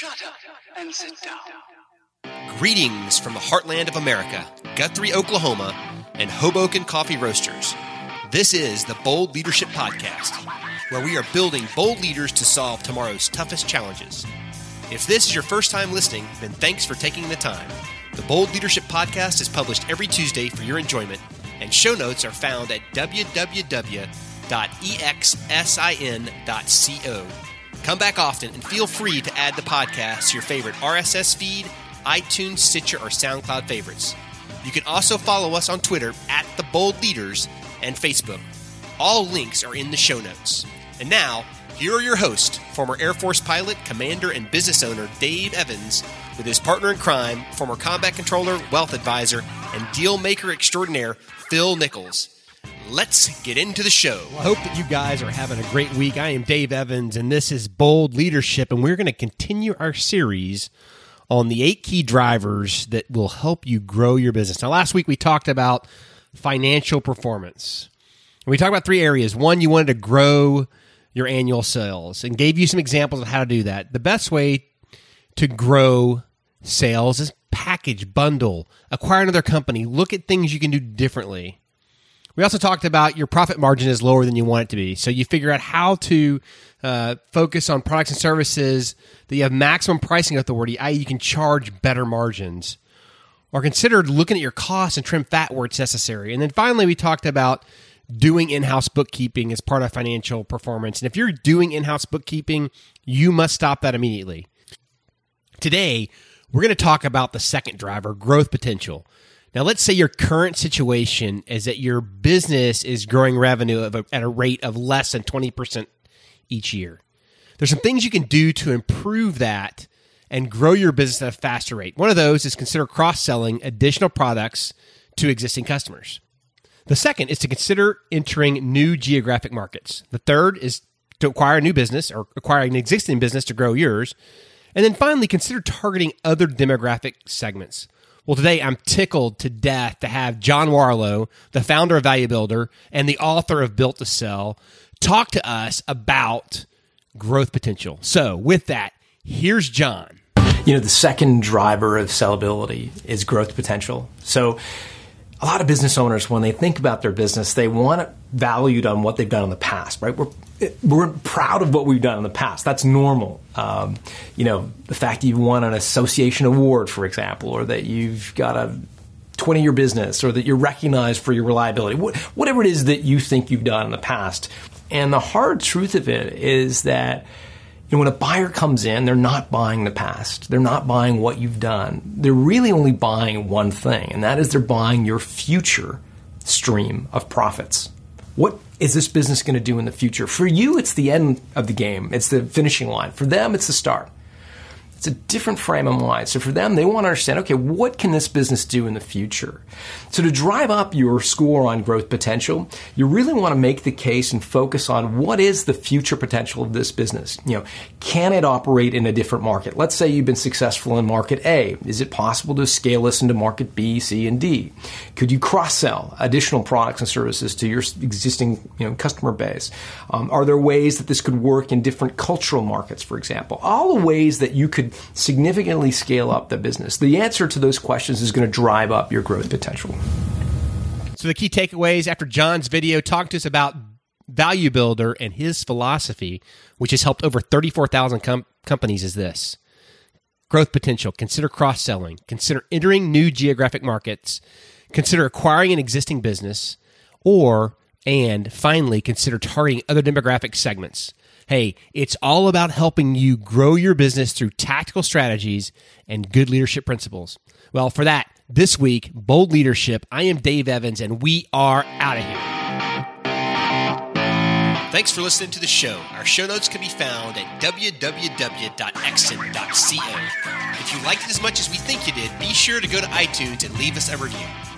Shut up and sit down. Greetings from the heartland of America, Guthrie, Oklahoma, and Hoboken Coffee Roasters. This is the Bold Leadership Podcast, where we are building bold leaders to solve tomorrow's toughest challenges. If this is your first time listening, then thanks for taking the time. The Bold Leadership Podcast is published every Tuesday for your enjoyment, and show notes are found at www.exsin.co. Come back often and feel free to add the podcast to your favorite RSS feed, iTunes, Stitcher, or SoundCloud favorites. You can also follow us on Twitter at The Bold Leaders and Facebook. All links are in the show notes. And now, here are your hosts, former Air Force pilot, commander, and business owner Dave Evans, with his partner in crime, former combat controller, wealth advisor, and deal maker extraordinaire, Phil Nichols. Let's get into the show. I hope that you guys are having a great week. I am Dave Evans, and this is Bold Leadership, and we're going to continue our series on the eight key drivers that will help you grow your business. Now, last week we talked about financial performance. We talked about three areas. One, you wanted to grow your annual sales and gave you some examples of how to do that. The best way to grow sales is package, bundle, acquire another company, look at things you can do differently. We also talked about your profit margin is lower than you want it to be. So you figure out how to uh, focus on products and services that you have maximum pricing authority, i.e., you can charge better margins. Or consider looking at your costs and trim fat where it's necessary. And then finally, we talked about doing in house bookkeeping as part of financial performance. And if you're doing in house bookkeeping, you must stop that immediately. Today, we're going to talk about the second driver, growth potential. Now, let's say your current situation is that your business is growing revenue at a rate of less than 20% each year. There's some things you can do to improve that and grow your business at a faster rate. One of those is consider cross selling additional products to existing customers. The second is to consider entering new geographic markets. The third is to acquire a new business or acquire an existing business to grow yours. And then finally, consider targeting other demographic segments. Well, today I'm tickled to death to have John Warrillow, the founder of Value Builder and the author of Built to Sell, talk to us about growth potential. So, with that, here's John. You know, the second driver of sellability is growth potential. So, a lot of business owners, when they think about their business, they want it valued on what they've done in the past, right? We're, we're proud of what we've done in the past. That's normal. Um, you know, the fact that you won an association award, for example, or that you've got a 20 year business, or that you're recognized for your reliability, whatever it is that you think you've done in the past. And the hard truth of it is that you know, when a buyer comes in, they're not buying the past. They're not buying what you've done. They're really only buying one thing, and that is they're buying your future stream of profits. What is this business going to do in the future? For you, it's the end of the game. It's the finishing line. For them, it's the start. It's a different frame of mind. So for them, they want to understand, okay, what can this business do in the future? So to drive up your score on growth potential, you really want to make the case and focus on what is the future potential of this business. You know, can it operate in a different market? Let's say you've been successful in market A. Is it possible to scale this into market B, C, and D? Could you cross sell additional products and services to your existing you know, customer base? Um, are there ways that this could work in different cultural markets, for example? All the ways that you could significantly scale up the business? The answer to those questions is going to drive up your growth potential. So, the key takeaways after John's video, talk to us about Value Builder and his philosophy, which has helped over 34,000 com- companies, is this growth potential. Consider cross selling, consider entering new geographic markets, consider acquiring an existing business, or, and finally, consider targeting other demographic segments. Hey, it's all about helping you grow your business through tactical strategies and good leadership principles. Well, for that, this week, Bold Leadership, I am Dave Evans, and we are out of here. Thanks for listening to the show. Our show notes can be found at www.exit.co. If you liked it as much as we think you did, be sure to go to iTunes and leave us a review.